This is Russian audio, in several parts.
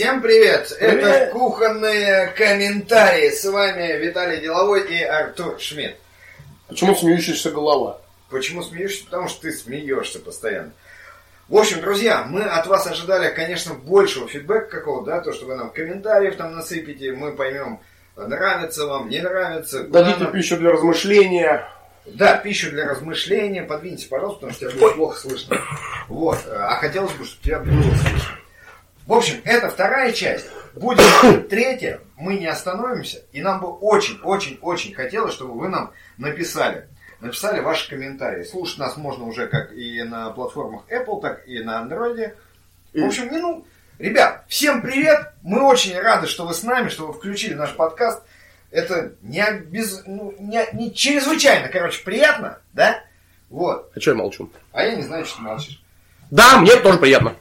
Всем привет! Привет! Это кухонные комментарии. С вами Виталий Деловой и Артур Шмидт. Почему смеющаяся голова? Почему смеешься? Потому что ты смеешься постоянно. В общем, друзья, мы от вас ожидали, конечно, большего фидбэка какого, да, то, что вы нам комментариев там насыпите, мы поймем, нравится вам, не нравится. Дадите нам- пищу для размышления. Да, пищу для размышления, подвиньте, пожалуйста, потому что тебя будет плохо слышно. Вот, а хотелось бы, чтобы тебя было слышно. В общем, это вторая часть. Будет третья, мы не остановимся, и нам бы очень-очень-очень хотелось, чтобы вы нам написали. Написали ваши комментарии. Слушать нас можно уже как и на платформах Apple, так и на Android. В общем, не ну, ребят, всем привет! Мы очень рады, что вы с нами, что вы включили наш подкаст. Это не, без, ну, не, не чрезвычайно, короче, приятно, да? Вот. А что я молчу? А я не знаю, что ты молчишь. Да, мне тоже приятно.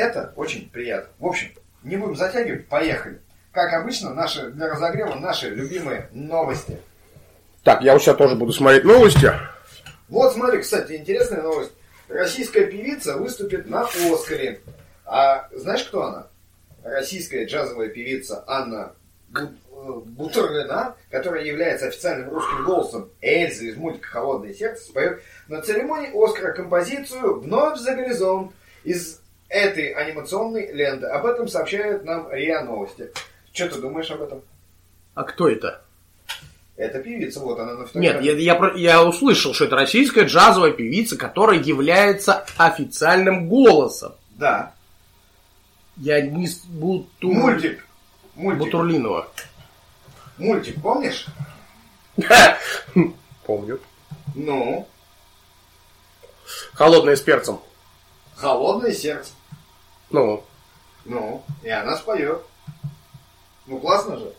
Это очень приятно. В общем, не будем затягивать, поехали. Как обычно, наши, для разогрева наши любимые новости. Так, я у себя тоже буду смотреть новости. Вот смотри, кстати, интересная новость. Российская певица выступит на Оскаре. А знаешь, кто она? Российская джазовая певица Анна э, Бутурлина, которая является официальным русским голосом Эльзы из мультика «Холодное сердце», споет на церемонии Оскара композицию «Вновь за горизонт» из этой анимационной ленты. Об этом сообщают нам РИА Новости. Что ты думаешь об этом? А кто это? Это певица, вот она на фотографии. Нет, я, я, я услышал, что это российская джазовая певица, которая является официальным голосом. Да. Я не Буту... Мультик. Мультик. Бутурлинова. Мультик, помнишь? Помню. Ну, Холодная с перцем. холодное сердце. Ну, Ну, и она споет. Ну, классно же.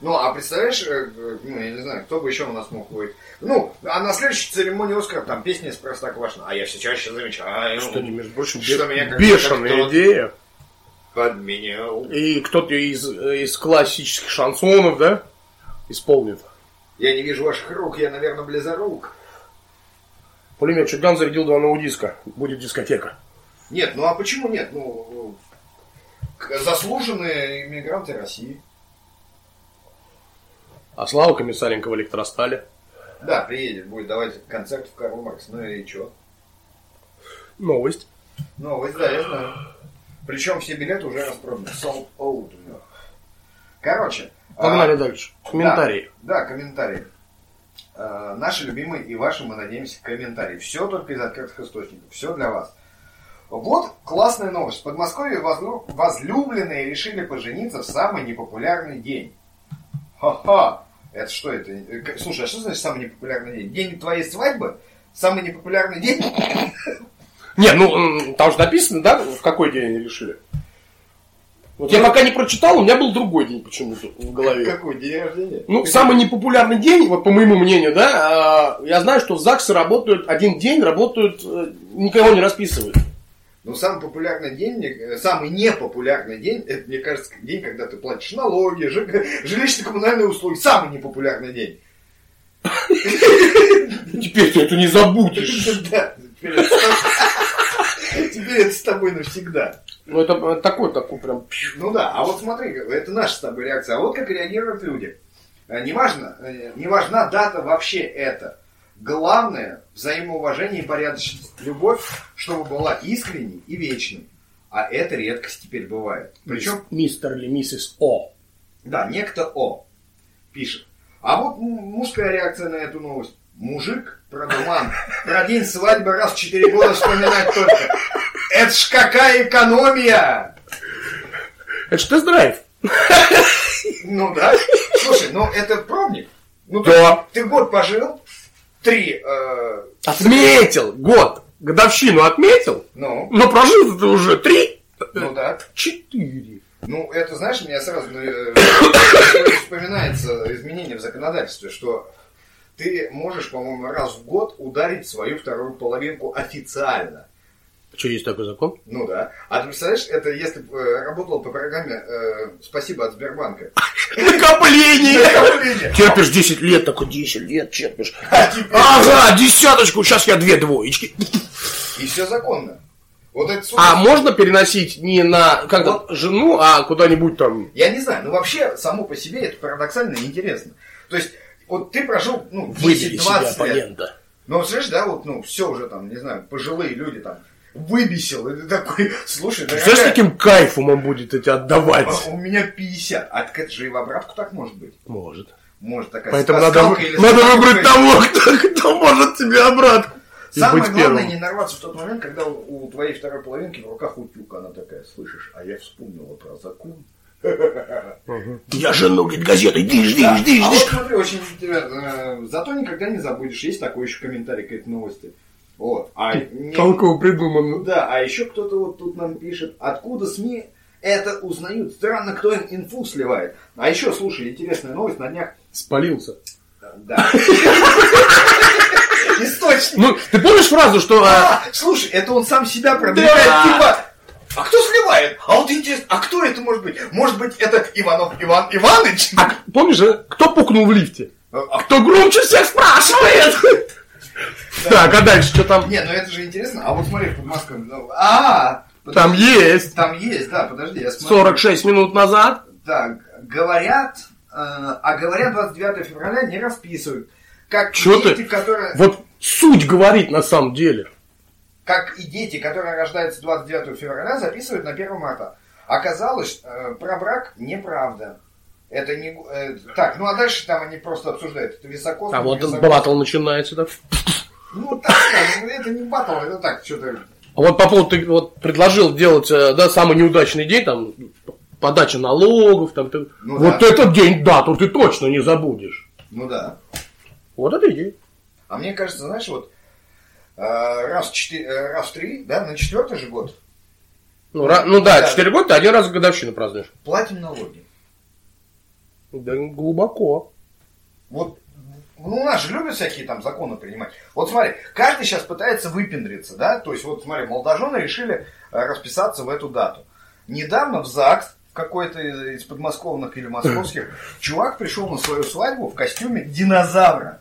Ну, а представляешь, э, э, ну, я не знаю, кто бы еще у нас мог быть. Ну, а на следующей церемонии Оскара там песня из Простоквашино. А я все чаще замечаю, что не, между прочим, Что бе- меня бешеная идея. подменял. И кто-то из, из классических шансонов, да, исполнит. Я не вижу ваших рук, я, наверное, близорук. Пулемет Чуган зарядил два нового диска. Будет дискотека. Нет, ну а почему нет? Ну, к- заслуженные иммигранты России. А Слава Комиссаренко в электростале. Да, приедет, будет давать концерт в Карл Маркс. Ну и что? Новость. Новость, да, я знаю. Причем все билеты уже распроданы. Sold out. у него. Короче. Погнали а, дальше. Комментарии. Да, да, комментарии. А, наши любимые и ваши, мы надеемся, комментарии. Все только из открытых источников. Все для вас. Вот классная новость. В Подмосковье возлю- возлюбленные решили пожениться в самый непопулярный день. Ха-ха. Это что это? Э, Слушай, а что значит самый непопулярный день? День твоей свадьбы? Самый непопулярный день? Не, ну, там же написано, да, в какой день они решили. Вот я пока не прочитал, у меня был другой день почему-то в голове. Какой день рождения? Ну, самый непопулярный день, вот по моему мнению, да, а, я знаю, что ЗАГСы работают, один день работают, э, никого не расписывают. Ну, самый популярный день, э, самый непопулярный день, это, мне кажется, день, когда ты платишь налоги, жи- жилищно-коммунальные услуги. Самый непопулярный день. Теперь ты это не забудешь. Да, теперь это с тобой- навсегда. Ну, это такой, такой прям... Ну да, а вот смотри, это наша с тобой реакция. А вот как реагируют люди. Э, Неважно, э, не важна дата вообще это. Главное взаимоуважение и порядочность. Любовь, чтобы была искренней и вечной. А это редкость теперь бывает. Причем Мистер или миссис О. Да, некто О пишет. А вот мужская реакция на эту новость. Мужик продуман. Про день свадьбы раз в 4 года вспоминать только. Это ж какая экономия! Это ж тест-драйв. Ну да. Слушай, ну это пробник. Ну Да. ты, ты год пожил, три, э, Отметил год. Годовщину отметил, ну, но прожил ты уже три, ну да. четыре. Ну, это, знаешь, мне сразу э, вспоминается изменение в законодательстве, что ты можешь, по-моему, раз в год ударить свою вторую половинку официально. Что, есть такой закон? Ну да. А ты представляешь, это если бы э, работал по программе э, «Спасибо от Сбербанка». Накопление! Накопление. Терпишь 10 лет, такой 10 лет терпишь. А Ага, десяточку, сейчас я две двоечки. И все законно. Вот это А можно переносить не на как вот. жену, а куда-нибудь там? Я не знаю, но вообще само по себе это парадоксально и интересно. То есть, вот ты прожил, ну, 10-20 лет. Ну, слышишь, да, вот, ну, все уже там, не знаю, пожилые люди там, выбесил. И ты такой, слушай, дорогая... Знаешь, каким кайфом он будет эти отдавать? А, у меня 50. А это же и в обратку так может быть? Может. Может такая Поэтому надо, надо выбрать того, кто, кто может тебе обратку. Самое главное первым. не нарваться в тот момент, когда у, у твоей второй половинки в руках утюг, она такая, слышишь, а я вспомнила про закон. Я жену, говорит, газеты, дишь, дишь, дишь, А вот смотри, очень э, зато никогда не забудешь, есть такой еще комментарий к этой новости. Вот. А не... Толково придумано. Да, а еще кто-то вот тут нам пишет, откуда СМИ это узнают. Странно, кто им инфу сливает. А еще, слушай, интересная новость на днях. Спалился. Да. Источник. Ну, ты помнишь фразу, что... А, слушай, это он сам себя продвигает, типа... А кто сливает? А вот интересно, а кто это может быть? Может быть, это Иванов Иван Иванович? А, помнишь, кто пукнул в лифте? А, кто громче всех спрашивает? Так, а дальше что там? Не, ну это же интересно. А вот смотри, Подмосковье. Ну, а, там есть. Там есть, да, подожди, я смотрю. 46 минут назад. Так, говорят, э, а говорят 29 февраля не расписывают. Как Чё дети, ты? которые... Вот суть говорит на самом деле. Как и дети, которые рождаются 29 февраля, записывают на 1 марта. Оказалось, э, про брак неправда. Это не... Э, так, ну а дальше там они просто обсуждают. Это високос. А вот батл начинается, да? Ну, так, ну, это не батл, это так, что-то... А вот по поводу, ты вот предложил делать, э, да, самый неудачный день, там, подача налогов, там, ты, ну, вот да. этот день, да, тут ты точно не забудешь. Ну да. Вот это идея. А мне кажется, знаешь, вот э, раз, в четыре, э, раз в три, да, на четвертый же год. Ну, ну, ну да, четыре года ты один раз в годовщину празднуешь. Платим налоги. Да глубоко. Вот ну, у нас же любят всякие там законы принимать. Вот смотри, каждый сейчас пытается выпендриться, да? То есть, вот смотри, молодожены решили э, расписаться в эту дату. Недавно в ЗАГС, какой-то из подмосковных или московских, чувак пришел на свою свадьбу в костюме динозавра.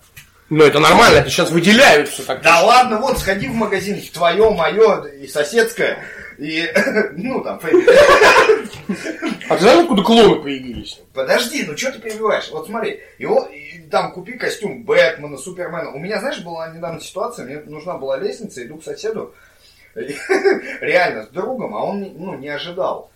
Ну, это нормально, это сейчас выделяются так. Да ладно, вот, сходи в магазин, твое, мое и соседское, и, ну, там, А ты знаешь, откуда клоны появились? Подожди, ну что ты перебиваешь? Вот смотри, его, и, там, купи костюм Бэтмена, Супермена. У меня, знаешь, была недавно ситуация, мне нужна была лестница, иду к соседу, реально, с другом, а он, ну, не ожидал.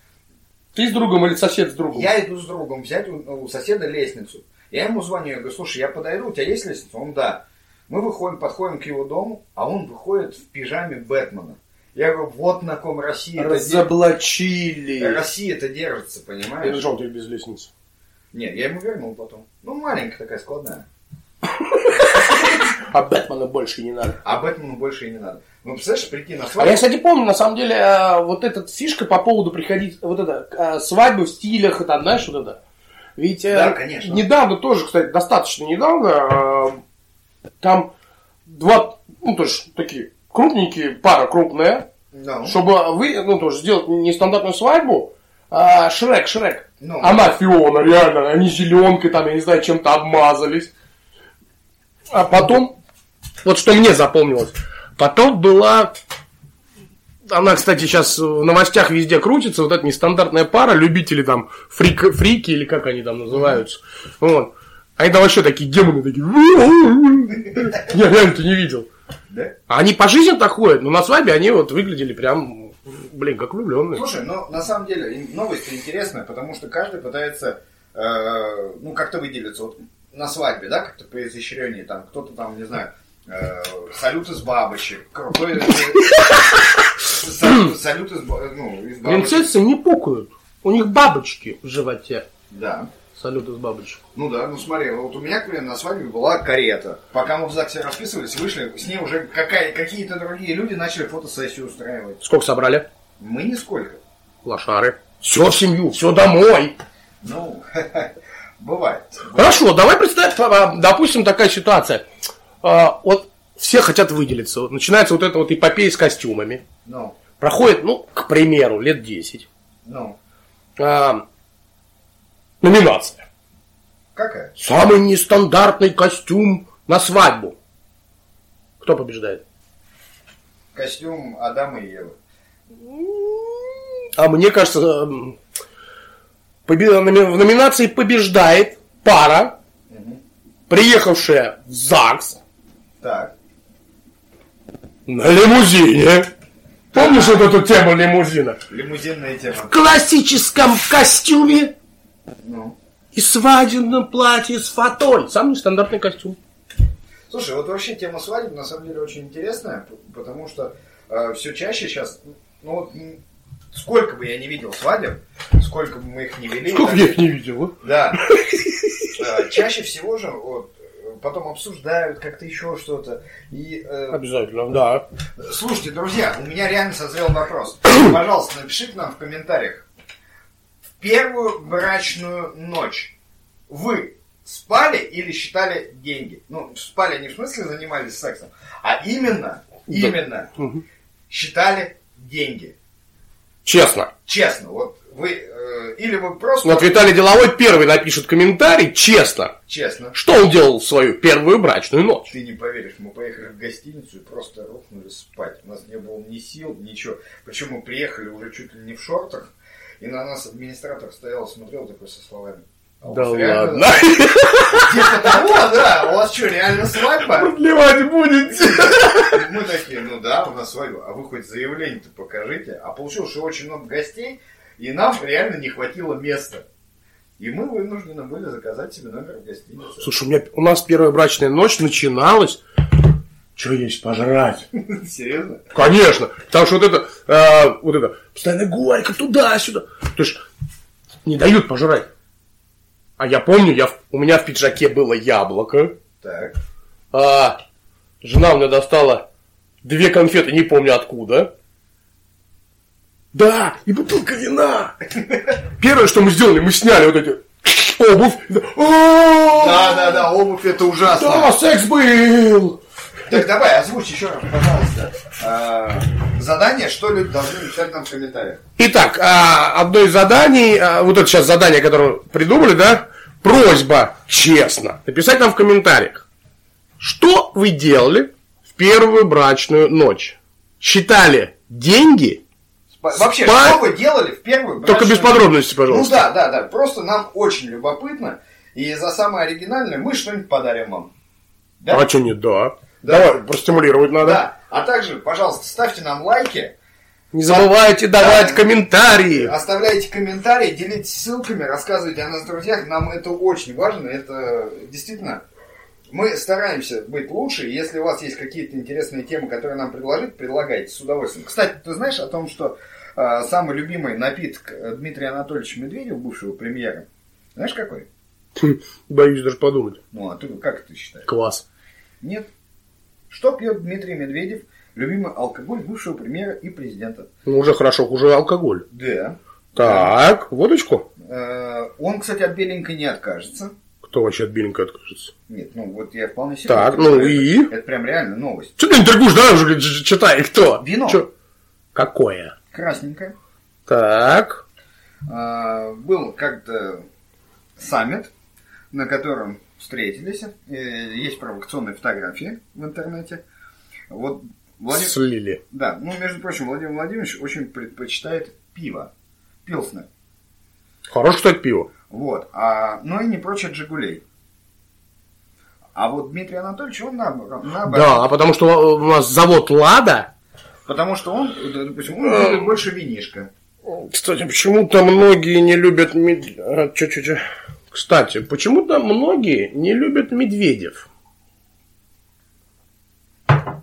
Ты с другом или сосед с другом? Я иду с другом взять у, у соседа лестницу. Я ему звоню, я говорю, слушай, я подойду, у тебя есть лестница? Он, да. Мы выходим, подходим к его дому, а он выходит в пижаме Бэтмена. Я говорю, вот на ком Россия Разоблачили. Россия это держится, понимаешь? Я лежал тебе без лестницы. Нет, я ему вернул потом. Ну, маленькая такая, складная. А Бэтмена больше не надо. А Бэтмену больше и не надо. Ну, представляешь, прийти на свадьбу. А я, кстати, помню, на самом деле, э, вот эта фишка по поводу приходить, вот это, э, свадьбы в стилях, это, знаешь, вот это. Ведь э, да, конечно. недавно тоже, кстати, достаточно недавно, там два, ну, тоже такие крупненькие, пара крупная. Ну. чтобы вы, ну, тоже сделать нестандартную свадьбу, а, Шрек, Шрек. Ну. Она Фиона, реально, они зеленкой там, я не знаю, чем-то обмазались. А потом, вот что мне запомнилось, потом была, она, кстати, сейчас в новостях везде крутится, вот эта нестандартная пара, любители там, фрик, фрики или как они там называются. Вот. Они там вообще такие демоны, такие. Я реально-то не видел. Да? Они по жизни так ходят, но на свадьбе они вот выглядели прям, блин, как влюбленные. Слушай, ну на самом деле новость интересная, потому что каждый пытается, э, ну как-то выделиться. Вот на свадьбе, да, как-то по изощрении, там кто-то там, не знаю, э, салют из бабочек, крутой, салют из, ну, из бабочек. Принцессы не пукают, у них бабочки в животе. Да. Салют из бабочек. Ну да, ну смотри, вот у меня, к примеру, на свадьбе была карета. Пока мы в ЗАГСе расписывались, вышли, с ней уже какая, какие-то другие люди начали фотосессию устраивать. Сколько собрали? Мы нисколько. Лошары. Все в семью, все домой. Ну, бывает. Хорошо, давай представь, допустим, такая ситуация. А, вот все хотят выделиться. Начинается вот эта вот эпопея с костюмами. Ну. Проходит, ну, к примеру, лет 10. Ну. А, Номинация. Какая? Самый нестандартный костюм на свадьбу. Кто побеждает? Костюм Адама и Евы. А мне кажется, эм, в номинации побеждает пара, угу. приехавшая в ЗАГС. Так. На лимузине. Помнишь вот эту тему лимузина? Лимузинная тема. В классическом костюме. Ну. И свадебном платье с фатой. Самый стандартный костюм. Слушай, вот вообще тема свадеб на самом деле очень интересная, потому что э, все чаще сейчас, ну вот сколько бы я не видел свадеб, сколько бы мы их не вели. Сколько так, я их не видел, а? Да. Э, чаще всего же вот, потом обсуждают как-то еще что-то. И, э, Обязательно, да. Слушайте, друзья, у меня реально созрел вопрос. Пожалуйста, напишите нам в комментариях. Первую брачную ночь вы спали или считали деньги? Ну, спали не в смысле занимались сексом, а именно, именно да. считали деньги. Честно. Честно. Вот вы э, или вы просто. Вот Виталий Деловой первый напишет комментарий, честно. Честно. Что он делал в свою первую брачную ночь? Ты не поверишь, мы поехали в гостиницу и просто рухнули спать. У нас не было ни сил, ничего. Причем мы приехали уже чуть ли не в шортах, и на нас администратор стоял, смотрел такой со словами. А да ладно. Типа того, да. У вас что, реально свадьба? Продлевать будете? Мы такие, ну да, у нас свадьба. А вы хоть заявление-то покажите. А получилось, что очень много гостей, и нам реально не хватило места. И мы вынуждены были заказать себе номер в гостинице. Слушай, у, меня, у нас первая брачная ночь начиналась что есть пожрать? Серьезно? Конечно. Потому что вот это, э, вот это, постоянно горько, туда-сюда. То есть не дают пожрать. А я помню, я, у меня в пиджаке было яблоко. Так. А, жена у меня достала две конфеты, не помню откуда. Да, и бутылка вина. Первое, что мы сделали, мы сняли вот эти обувь. Да, да, да, обувь это ужасно. Да, секс был. Так давай, озвучь еще раз, пожалуйста, а, задание, что люди должны написать нам в комментариях. Итак, а, одно из заданий, а, вот это сейчас задание, которое придумали, да, просьба, честно, написать нам в комментариях, что вы делали в первую брачную ночь? Считали деньги? Вообще, спать? что вы делали в первую брачную Только без подробностей, пожалуйста. Ну да, да, да, просто нам очень любопытно, и за самое оригинальное мы что-нибудь подарим вам. Да? А что не да? Да. Давай, простимулировать надо. Да. А также, пожалуйста, ставьте нам лайки. Не забывайте да, давать да, комментарии. Оставляйте комментарии, делитесь ссылками, рассказывайте о нас друзьях. Нам это очень важно. Это действительно... Мы стараемся быть лучше. Если у вас есть какие-то интересные темы, которые нам предложить, предлагайте с удовольствием. Кстати, ты знаешь о том, что э, самый любимый напиток Дмитрия Анатольевича Медведева, бывшего премьера, знаешь какой? Боюсь даже подумать. Ну, а ты как ты считаешь? Квас. Нет. Что пьет Дмитрий Медведев? Любимый алкоголь бывшего премьера и президента. Ну, уже хорошо, уже алкоголь. Да. Так, да. водочку? Э, он, кстати, от беленькой не откажется. Кто вообще от беленькой откажется? Нет, ну вот я вполне себе... Так, ну это, и? Это прям реально новость. Что ты интригуешь, да, уже читай, кто? Вино. Чё? Какое? Красненькое. Так. А, был как-то саммит, на котором встретились. Э, есть провокационные фотографии в интернете. Вот Владимир... Слили. Да, ну, между прочим, Владимир Владимирович очень предпочитает пиво. Пилснер. Хорошо, кстати, пиво. Вот. А, ну и не прочь от Жигулей. А вот Дмитрий Анатольевич, он наоборот. Да, а потому что у нас завод Лада. Потому что он, допустим, он любит больше винишка. Кстати, почему-то многие не любят... А, Чё-чё-чё. Кстати, почему-то многие не любят Медведев.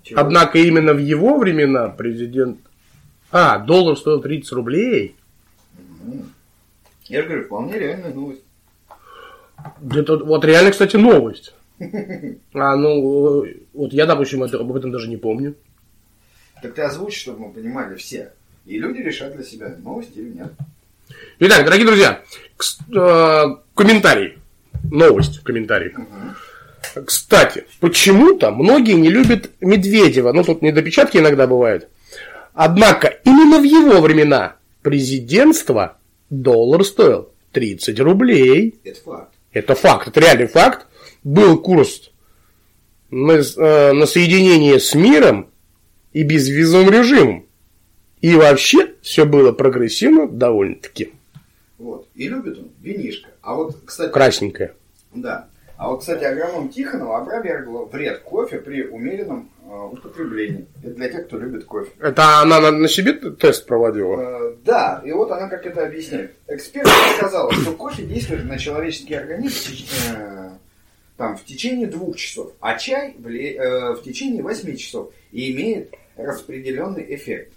Чего? Однако именно в его времена президент... А, доллар стоил 30 рублей. Я же говорю, вполне реальная новость. Где-то, вот реально, кстати, новость. А, ну, вот я, допустим, это, об этом даже не помню. Так ты озвучь, чтобы мы понимали все. И люди решат для себя, новость или нет. Итак, дорогие друзья, э, комментарий. Новость. Угу. Кстати, почему-то многие не любят Медведева. Ну, тут недопечатки иногда бывают. Однако, именно в его времена президентства доллар стоил 30 рублей. Это факт. Это факт, это реальный факт. Был курс на, э, на соединение с миром и безвизовым режимом. И вообще все было прогрессивно довольно-таки. Вот. И любит он винишко. А вот, кстати... Красненькое. Да. А вот, кстати, агроном Тихонова опровергла вред кофе при умеренном э, употреблении. Это для тех, кто любит кофе. Это она на, на себе тест проводила? Э, да, и вот она как это объясняет. Эксперт сказал, что кофе действует на человеческий организм э, там, в течение двух часов, а чай в, э, в течение восьми часов и имеет распределенный эффект.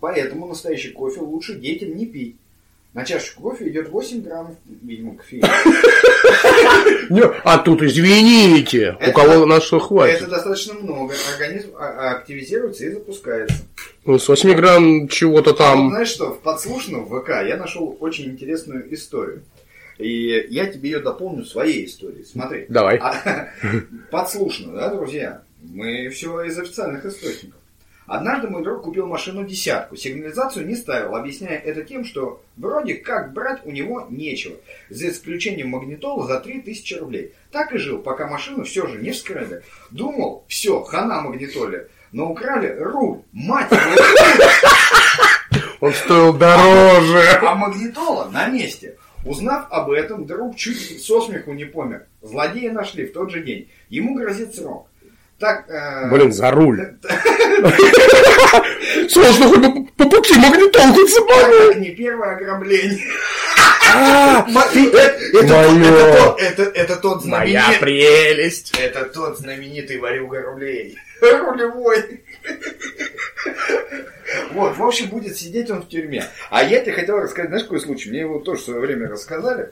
Поэтому настоящий кофе лучше детям не пить. На чашечку кофе идет 8 граммов, видимо, кофеина. А тут, извините, у кого на что хватит. Это достаточно много. Организм а, а, активизируется и запускается. Ну, с 8 грамм чего-то а там. знаешь что, в подслушанном ВК я нашел очень интересную историю. И я тебе ее дополню своей историей. Смотри. Давай. Подслушано, да, друзья? Мы все из официальных источников. Однажды мой друг купил машину десятку, сигнализацию не ставил, объясняя это тем, что вроде как брать у него нечего, за исключением магнитола за 3000 рублей. Так и жил, пока машину все же не вскрыли. Думал, все, хана магнитоле, но украли руль, мать Он стоил дороже. А магнитола на месте. Узнав об этом, друг чуть со смеху не помер. Злодея нашли в тот же день. Ему грозит срок. Так, э... Блин, за руль. Сложно хоть по пути магнитолку цепанул. не первое ограбление. А, это тот знаменитый... Моя прелесть. Это тот знаменитый варюга рулей. Рулевой. Вот, в общем, будет сидеть он в тюрьме. А я тебе хотел рассказать, знаешь, какой случай? Мне его тоже в свое время рассказали.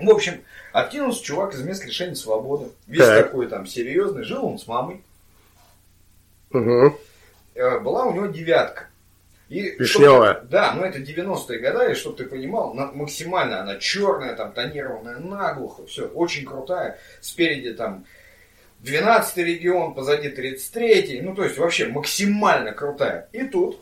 В общем, откинулся чувак из мест лишения свободы. Весь так. такой там серьезный. Жил он с мамой. Угу. Была у него девятка. И Вишневая. Да, но это 90-е годы, и чтобы ты понимал, максимально она черная, там, тонированная, наглухо, все, очень крутая. Спереди там 12-й регион, позади 33-й, ну, то есть вообще максимально крутая. И тут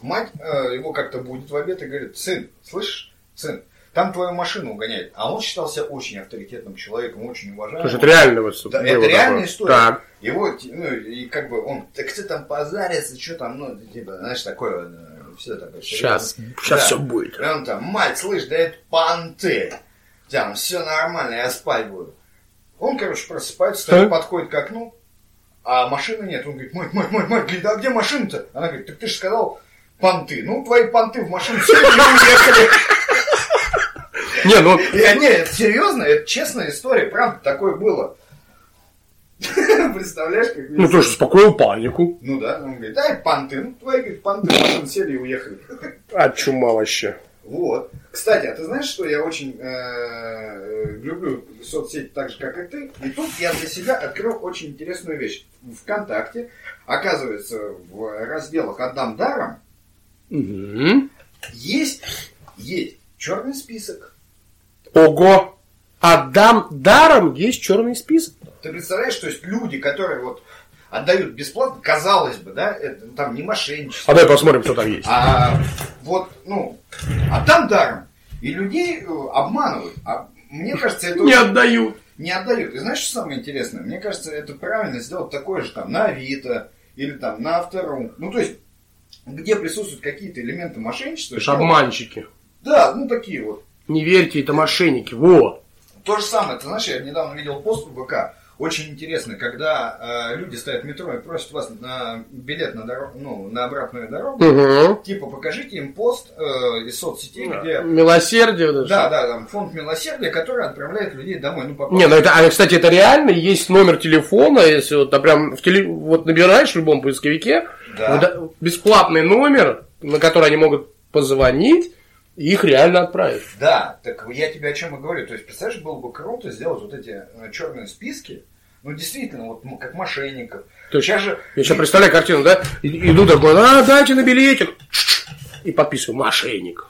мать э, его как-то будет в обед и говорит, сын, слышишь, сын, там твою машину угоняет. А он считался очень авторитетным человеком, очень уважаемым. Слушай, это реально вот да, Это реальная история. Так. Его, ну, и как бы он, так ты там позарится, что там, ну, типа, знаешь, такое, э, все такое. Сейчас, сейчас да. все будет. И он там, мать, слышь, да это понты. Там все нормально, я спать буду. Он, короче, просыпается, стоит, подходит к окну, а машины нет. Он говорит, мать, мать, мать, мать, говорит, а где машина-то? Она говорит, так ты же сказал понты. Ну, твои понты в машину все уехали. Не, ну... Не, это серьезно, это честная история, правда, такое было. Представляешь, как... Ну, то есть успокоил панику. Ну да, он говорит, дай. Ну, твои, говорит, понты, машин сели и уехали. А чума вообще. Вот. Кстати, а ты знаешь, что я очень э, люблю соцсети так же, как и ты. И тут я для себя открыл очень интересную вещь. ВКонтакте, оказывается, в разделах «Отдам даром» угу. есть, есть черный список. Ого! Отдам даром есть черный список. Ты представляешь, то есть люди, которые вот отдают бесплатно, казалось бы, да, это ну, там не мошенничество. А давай посмотрим, кто там есть. А вот, ну, а там даром. И людей э, обманывают. А мне кажется, это... Не отдают. Не отдают. И знаешь, что самое интересное? Мне кажется, это правильно сделать такое же там на Авито или там на Автору. Ну, то есть, где присутствуют какие-то элементы мошенничества. Это обманщики. Да, ну такие вот. Не верьте, это мошенники. Вот. То же самое, ты знаешь, я недавно видел пост в ВК очень интересно, когда э, люди стоят в метро и просят вас на билет на, дорогу, ну, на обратную дорогу, угу. типа покажите им пост э, из соцсетей, да. где... Милосердие. Даже. Да, да, там фонд милосердия, который отправляет людей домой. Ну, Не, ну это, а, кстати, это реально, есть номер телефона, если вот, там прям в теле, вот набираешь в любом поисковике, да. бесплатный номер, на который они могут позвонить, их реально отправить. Да, так я тебе о чем и говорю. То есть, представляешь, было бы круто сделать вот эти э, черные списки, ну, действительно, вот как мошенников. То есть, сейчас же... Я сейчас представляю картину, да? Иду такой, а, дайте на билетик. И подписываю, мошенник.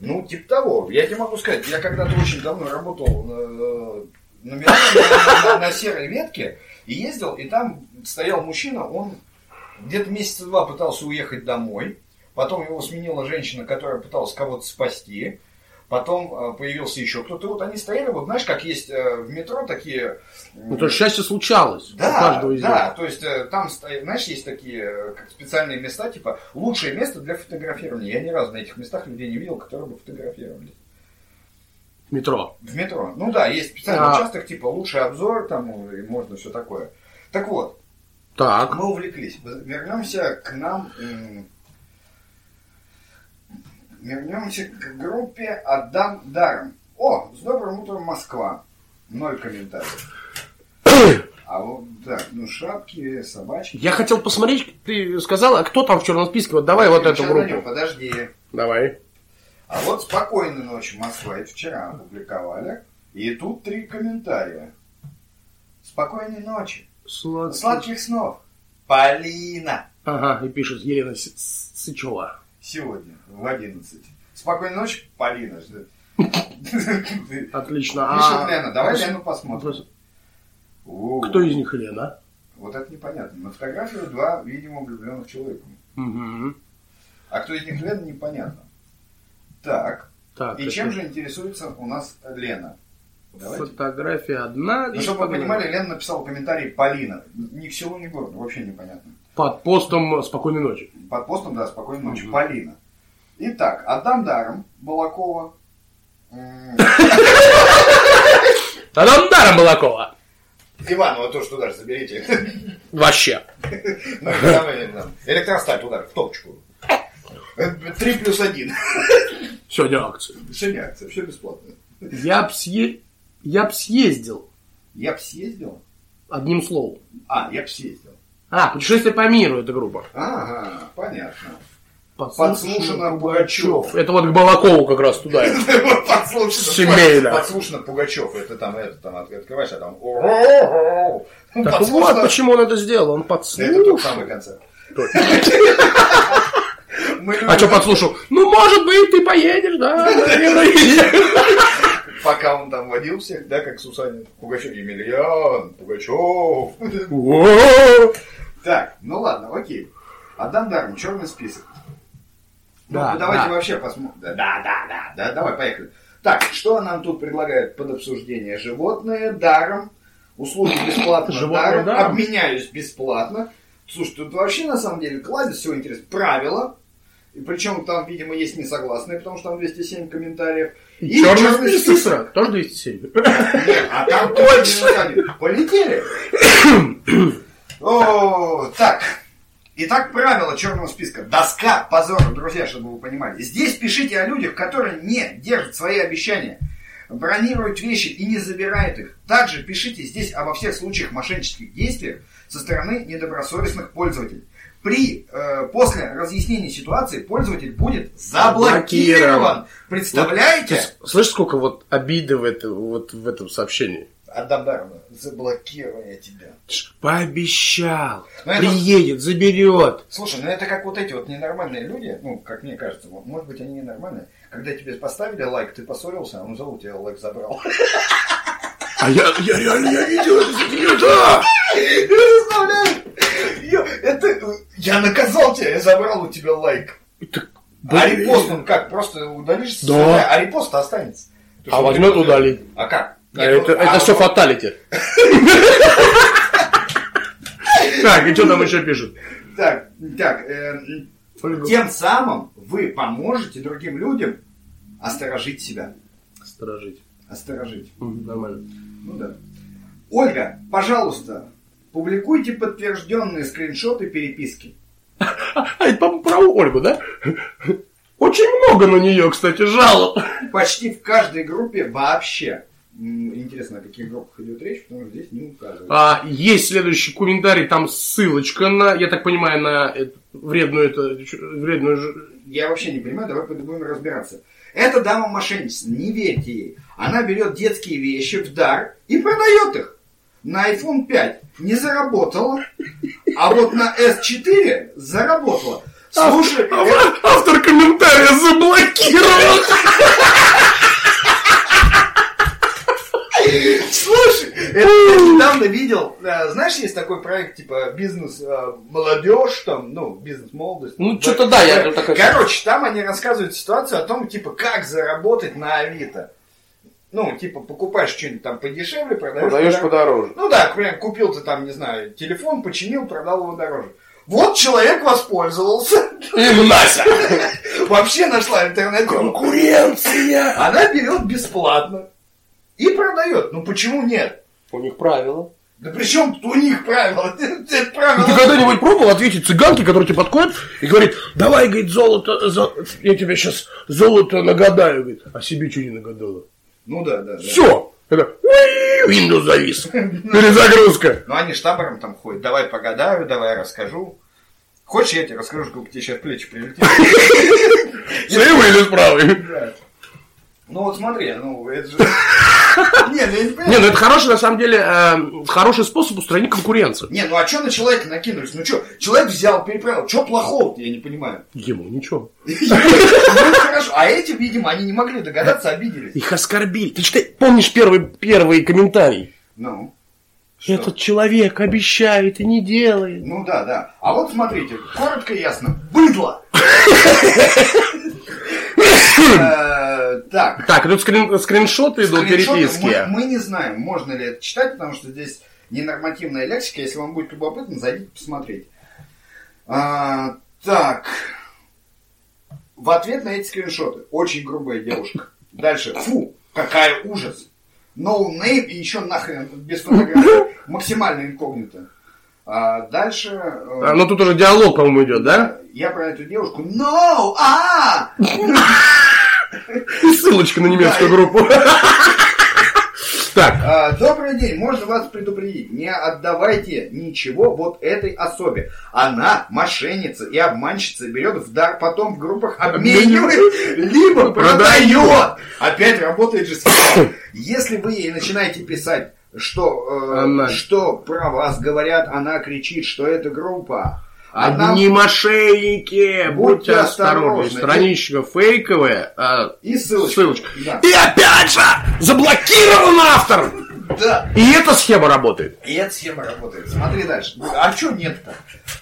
Ну, типа того. Я тебе могу сказать, я когда-то очень давно работал э, на, на, на, на серой ветке и ездил, и там стоял мужчина, он где-то месяца два пытался уехать домой. Потом его сменила женщина, которая пыталась кого-то спасти. Потом э, появился еще кто-то. Вот они стояли, вот знаешь, как есть э, в метро такие... Ну, то счастье случалось да, у каждого из Да, них. то есть э, там, знаешь, есть такие как специальные места, типа лучшее место для фотографирования. Я ни разу на этих местах людей не видел, которые бы фотографировались. В метро? В метро. Ну да, есть специальный а... участок, типа лучший обзор, там и можно все такое. Так вот, так. мы увлеклись. Вернемся к нам Вернемся к группе «Отдам даром». О, с добрым утром, Москва. Ноль комментариев. А вот, так, ну шапки, собачки. Я хотел посмотреть, ты сказал, а кто там в черном списке? Вот давай вот эту группу. Подожди. Давай. А вот «Спокойной ночи, Москва» это вчера опубликовали. И тут три комментария. Спокойной ночи. Сладких, Сладких снов. Полина. Ага, и пишет Елена Сычева сегодня в 11. Спокойной ночи, Полина. Отлично. Пишет а... Лена. Давай Лену посмотрим. Кто из них Лена? Вот это непонятно. На фотографии два, видимо, влюбленных человека. А кто из них Лена, непонятно. Так. так И чем же интересуется у нас Лена? Давайте. Фотография одна. Ну, чтобы вы понимали, Лена написала комментарий Полина. Ни к селу, ни к городу. Вообще непонятно. Под постом «Спокойной ночи». Под постом, да, «Спокойной ночи». Угу. Полина. Итак, отдам даром Балакова. Отдам даром Балакова. Иванова тоже туда же заберите. Вообще. Ну, электросталь туда, в топочку. Три плюс один. Сегодня акция. Сегодня акция, все бесплатно. Я б, съе... я б съездил. Я б съездил? Одним словом. А, я б съездил. А, путешествие по миру эта группа. Ага, понятно. Подслушано Пугачев. Это вот к Балакову как раз туда. Семейно. Подслушано Пугачев. Это там, это там открываешь, а там... Так вот, почему он это сделал. Он подслушал. Это тот самый концерт. А что подслушал? Ну, может быть, ты поедешь, да? Пока он там водил всех, да, как Сусанин. Пугачев, Емельян, Пугачев. Так, ну ладно, окей. Отдам даром, черный список. Ну, да, давайте да. вообще посмотрим. Да, да, да, да, да, давай, поехали. Так, что нам тут предлагают под обсуждение? Животные даром, услуги бесплатно даром, даром, обменяюсь бесплатно. Слушай, тут вообще на самом деле кладезь всего интересно. Правила, и причем там, видимо, есть несогласные, потому что там 207 комментариев. И черный, черный список. список. Тоже 207. Нет, а там точно Полетели. О, так. Итак, правило черного списка. Доска позора, друзья, чтобы вы понимали. Здесь пишите о людях, которые не держат свои обещания, бронируют вещи и не забирают их. Также пишите здесь обо всех случаях мошеннических действий со стороны недобросовестных пользователей. При, э, после разъяснения ситуации пользователь будет заблокирован. Представляете? Вот, слышишь, сколько вот обиды в, это, вот в этом сообщении? Отдам даром. Заблокирование тебя. Пообещал. Но приедет, это... заберет. Слушай, ну это как вот эти вот ненормальные люди, ну, как мне кажется, может быть, они ненормальные. Когда тебе поставили лайк, ты поссорился, а он зовут тебя лайк забрал. А я, я реально, я видел это видео, да! Я, это, я наказал тебя, я забрал у тебя лайк. Это, а репост он как, просто удалишь? Да. А репост останется. А возьмет удалить. А как? Нет, это, ну, это а все фаталити. Так, и что там еще пишут? Так, так, э, тем самым вы поможете другим людям осторожить себя. Осторожить. Осторожить. Нормально. Ну да. Ольга, пожалуйста, публикуйте подтвержденные скриншоты переписки. А, это, по-моему, про Ольгу, да? Очень много на нее, кстати, жалоб. Почти в каждой группе вообще. Интересно, о каких группах идет речь, потому что здесь не указывается. А, есть следующий комментарий, там ссылочка на, я так понимаю, на эту, вредную, это, вредную... Я вообще не понимаю, давай будем разбираться. Эта дама мошенница, не верьте ей. Она берет детские вещи в дар и продает их. На iPhone 5 не заработала, а вот на S4 заработала. Слушай, а, это... автор комментария заблокировал. Слушай, это недавно недавно видел, э, знаешь, есть такой проект, типа, бизнес э, молодежь, там, ну, бизнес молодость. Ну, что-то да, я такой... Короче, там они рассказывают ситуацию о том, типа, как заработать на Авито. Ну, типа, покупаешь что-нибудь там подешевле, продаешь, продаешь подороже. Ну да, например, купил ты там, не знаю, телефон, починил, продал его дороже. Вот человек воспользовался. И Нася. Вообще нашла интернет. Конкуренция. Она берет бесплатно. И продает. Ну почему нет? У них правила. Да при чем у них правила? Это правила. Ты когда-нибудь пробовал ответить цыганке, которая тебе подходит и говорит, давай, говорит, золото, золото, я тебе сейчас золото нагадаю, говорит, а себе что не нагадала? Ну да, да. Все. Это Windows завис. Перезагрузка. Ну они штабором там ходят. Давай погадаю, давай расскажу. Хочешь, я тебе расскажу, сколько тебе сейчас плечи прилетит? Слева или справа? Ну вот смотри, ну это же... Не, ну я не понимаю. Не, ну это хороший, на самом деле, э, хороший способ устранить конкуренцию. Не, ну а что на человека накинулись? Ну что, человек взял, переправил. Что плохого я не понимаю. Ему ничего. Ну хорошо, а эти, видимо, они не могли догадаться, обиделись. Их оскорбили. Ты что, помнишь первый, первый комментарий? Ну. Этот человек обещает и не делает. Ну да, да. А вот смотрите, коротко и ясно. Быдло! Э, так. Так, тут скрин, скриншоты идут переписки. Мы, мы не знаем, можно ли это читать, потому что здесь ненормативная лексика. Если вам будет любопытно, зайдите посмотреть. А, так. В ответ на эти скриншоты. Очень грубая девушка. Дальше. Фу, какая ужас. No name и еще нахрен без фотографии. Максимально инкогнито. А дальше... Э, а, ну тут уже диалог, по-моему, идет, да? Я про эту девушку. No! А! И ссылочка на немецкую группу. Так. А, добрый день, можно вас предупредить. Не отдавайте ничего вот этой особе. Она мошенница и обманщица, берет в дар, потом в группах обменивает, либо продает. Опять работает же. Если вы ей начинаете писать что, э, она... что про вас говорят, она кричит, что это группа. Одни нам... мошенники, будьте, будьте осторожны. осторожны. Страничка фейковая, а и ссылочка. ссылочка. Да. И опять же, заблокирован автор. Да. И эта схема работает. И эта схема работает. Смотри дальше. А что нет-то?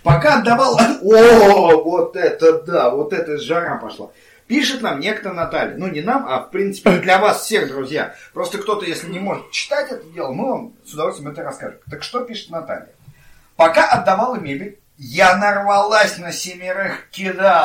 Пока отдавал... О, вот это да, вот это жара пошла. Пишет нам некто Наталья. Ну, не нам, а, в принципе, для вас всех, друзья. Просто кто-то, если не может читать это дело, мы вам с удовольствием это расскажем. Так что пишет Наталья? Пока отдавала мебель, я нарвалась на семерых кидал,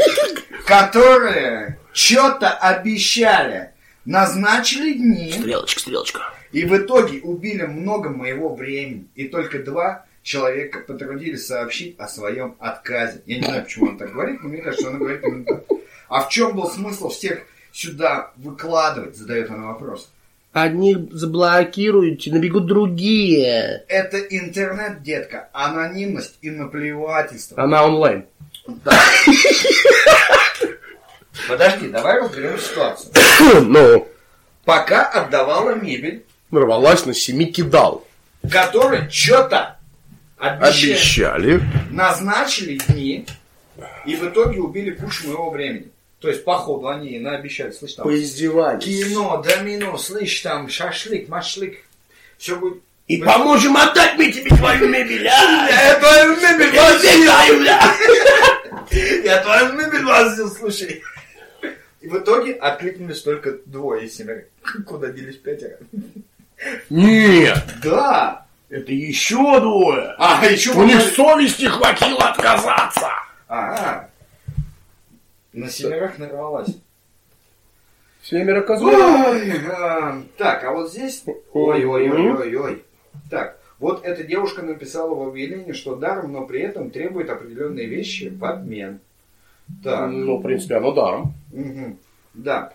которые что-то обещали, назначили дни. Стрелочка, стрелочка. И в итоге убили много моего времени. И только два человека потрудились сообщить о своем отказе. Я не знаю, почему он так говорит, но мне кажется, он говорит именно так. А в чем был смысл всех сюда выкладывать, задает она вопрос. Одних заблокируете, набегут другие. Это интернет, детка. Анонимность и наплевательство. Она онлайн. Да. Подожди, давай разберем ситуацию. Ну. Пока отдавала мебель. Нарвалась на семи кидал. Которые что-то обещали. обещали. Назначили дни. И в итоге убили кучу моего времени. То есть, походу, они наобещали, слышь, там... Поиздевались. Кино, домино, слышь, там, шашлык, машлык. Все будет... И Вы... поможем отдать мы тебе твою мебель, а? Я твою мебель возил. Я твою мебель возил, слушай. И в итоге откликнулись только двое из семерых. Куда делись пятеро? Нет. Да. Это еще двое. А, еще У них совести хватило отказаться. Ага. На семерых нарвалась. Семеро козлов. А, так, а вот здесь... Ой-ой-ой-ой-ой. Так, вот эта девушка написала в объявлении, что даром, но при этом требует определенные вещи в обмен. Так. Ну, в принципе, оно даром. Угу. Да.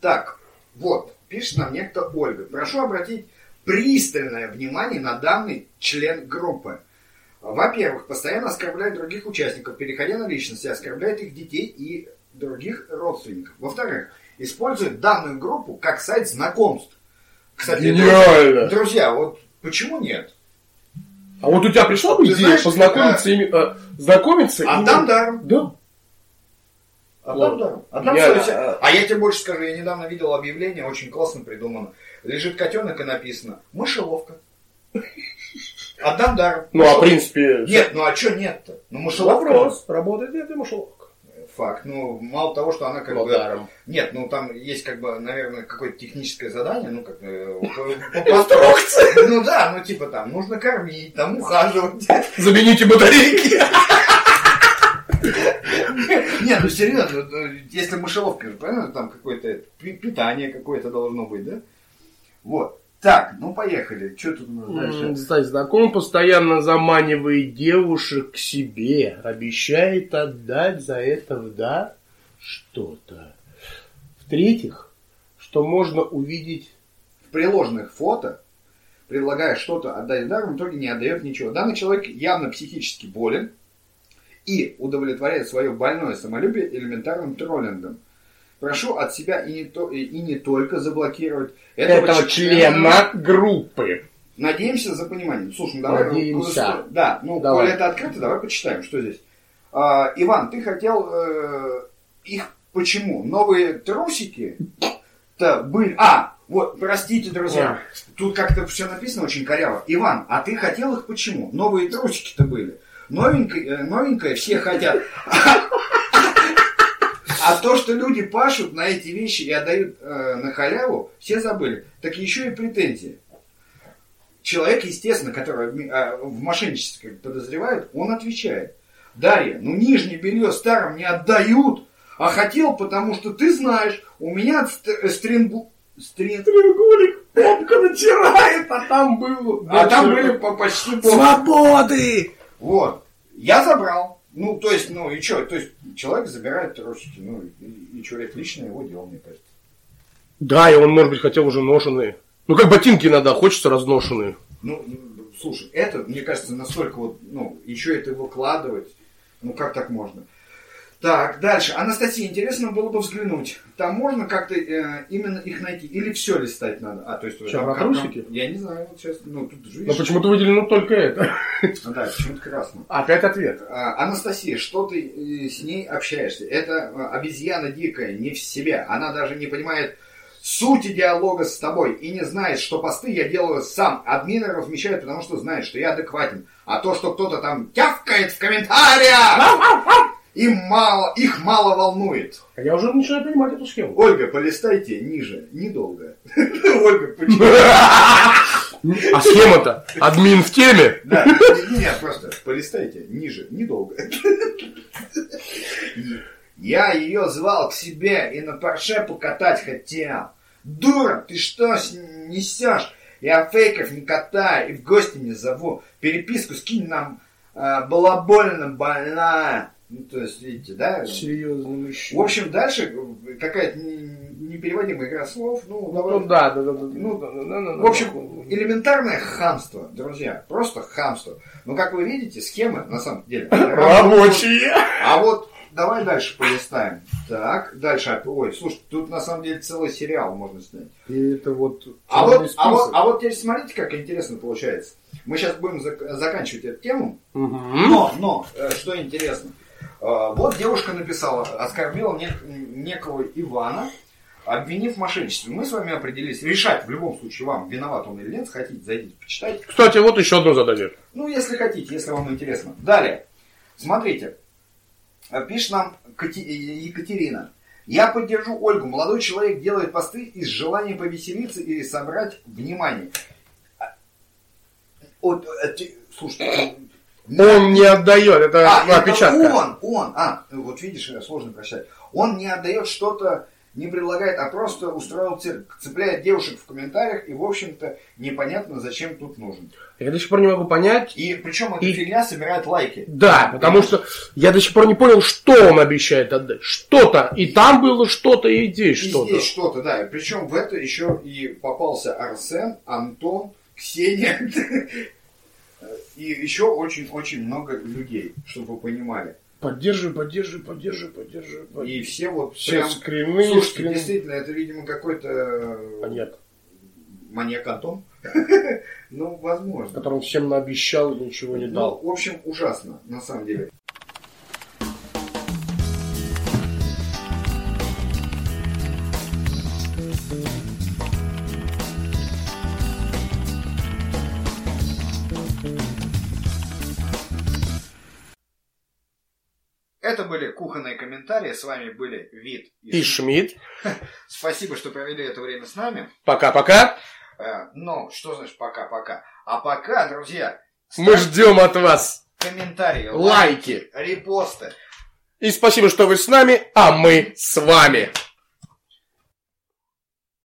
Так, вот, пишет нам некто Ольга. Прошу обратить пристальное внимание на данный член группы. Во-первых, постоянно оскорбляет других участников, переходя на личности, оскорбляет их детей и других родственников. Во-вторых, использует данную группу как сайт знакомств. Кстати, Гениально. друзья, вот почему нет? А вот у тебя пришла бы идея знаешь, познакомиться, а... ими, а, знакомиться? А там даром. Да. А там даром. А, там я, все, а... а я тебе больше скажу, я недавно видел объявление, очень классно придумано. Лежит котенок и написано «Мышеловка». Отдам даром. Ну, а в принципе... Нет, ну а что нет-то? Ну, мышеловка. Вопрос. Работает ли это мышеловка? Факт. Ну, мало того, что она как Но бы... даром. Нет, ну там есть как бы, наверное, какое-то техническое задание, ну как э, по- по инструкции. Ну да, ну типа там нужно кормить, там ухаживать. Замените батарейки. Нет, ну серьезно, ну, если мышеловка, правильно, там какое-то пи- питание какое-то должно быть, да? Вот. Так, ну поехали. Что тут у нас дальше? Кстати, знакомый постоянно заманивает девушек к себе, обещает отдать за это в дар что-то. В-третьих, что можно увидеть В приложенных фото, предлагая что-то отдать даром, в итоге не отдает ничего. Данный человек явно психически болен и удовлетворяет свое больное самолюбие элементарным троллингом. Прошу от себя и не, то, и, не только заблокировать этого члена группы. Надеемся за понимание. Слушай, ну давай... Надеемся. Да, ну, Давай. коли это открыто, давай почитаем, что здесь. А, Иван, ты хотел э, их почему? Новые трусики-то были... А, вот, простите, друзья, тут как-то все написано очень коряво. Иван, а ты хотел их почему? Новые трусики-то были. Новенькое, э, новенькое все хотят. А то, что люди пашут на эти вещи и отдают э, на халяву, все забыли. Так еще и претензии. Человек, естественно, который э, в мошенничестве подозревают, он отвечает. Дарья, ну нижнее белье старым не отдают, а хотел, потому что ты знаешь, у меня ст- стрингу... стрин- Треугольник попка натирает, а там был... А там были по- почти пол- Свободы! Вот. Я забрал. Ну, то есть, ну и что? То есть, человек забирает трусики. Ну, и, и что, это лично его дело, мне кажется. Да, и он, может быть, хотел уже ношеные. Ну, как ботинки иногда, хочется разношенные. Ну, ну, слушай, это, мне кажется, настолько вот, ну, еще это выкладывать, ну, как так можно? Так, дальше. Анастасия, интересно было бы взглянуть. Там можно как-то э, именно их найти? Или все листать надо? А, то есть... Что, там- трусики? Я не знаю, вот сейчас, ну, тут же Но почему-то выделено только это. Ну, да, почему-то красно. Опять ответ. А, Анастасия, что ты э, с ней общаешься? Это э, обезьяна дикая, не в себе. Она даже не понимает сути диалога с тобой и не знает, что посты я делаю сам. Админы размещают, потому что знают, что я адекватен. А то, что кто-то там тявкает в комментариях, им мало, их мало волнует. А я уже начинаю понимать эту схему. Ольга, полистайте ниже, недолго. Ольга, почему? А схема-то? Админ в теме? Да, не- нет, просто полистайте ниже, недолго. Я ее звал к себе и на парше покатать хотел. Дура, ты что несешь? Я фейков не катаю и в гости не зову. Переписку скинь нам, а, была больно, больная. Ну, то есть, видите, да? Серьезный мужчина. В общем, дальше какая-то не- непереводимая игра слов. Ну, Ну довольно- да, да, да, да. Ну, да, да, да, да, в общем, элементарное хамство, друзья. Просто хамство. Но, как вы видите, схемы, на самом деле, Рабочие. А вот давай дальше полистаем. Так, дальше. Ой, слушай, тут на самом деле целый сериал можно снять. И это вот... А вот, а, вот, а вот теперь смотрите, как интересно получается. Мы сейчас будем зак- заканчивать эту тему. Мгм. Но, но, э, что интересно. Э, Вот девушка написала, оскорбила нек- некого Ивана, обвинив в мошенничестве. Мы с вами определились, решать в любом случае вам, виноват он или нет, хотите, зайдите, почитайте. Кстати, вот еще одно задание. Ну, если хотите, если вам интересно. Далее. Смотрите. Э, Пишет нам Кати- э, Екатерина. Я поддержу Ольгу. Молодой человек делает посты из желания повеселиться или собрать внимание. А, Вот, э, ты- слушай, Он не отдает, это а, ну, это опечатка. он, он, а, вот видишь, сложно прощать. Он не отдает что-то, не предлагает, а просто устроил цирк, цепляет девушек в комментариях, и, в общем-то, непонятно, зачем тут нужен. Я до сих пор не могу понять. И причем эта И- фигня собирает лайки. Да, потому что я до сих пор не понял, что он обещает отдать. Что-то. И там было что-то, и здесь И что-то. здесь что-то, да. И Причем в это еще и попался Арсен, Антон, Ксения. И еще очень-очень много людей, чтобы вы понимали. Поддерживай, поддерживай, поддерживай, поддерживай. И все вот все прям... скрины, Слушайте, скрины. действительно, это, видимо, какой-то... Маньяк, Маньяк Антон? Ну, возможно. которому всем наобещал и ничего не Ну, дал. в общем, ужасно, на самом деле. Комментарии. С вами были Вит и, и Шмидт. Спасибо, что провели это время с нами. Пока-пока. Э, ну, что значит пока-пока? А пока, друзья... Мы ждем от вас комментарии, лайки, лайки, репосты. И спасибо, что вы с нами, а мы с вами.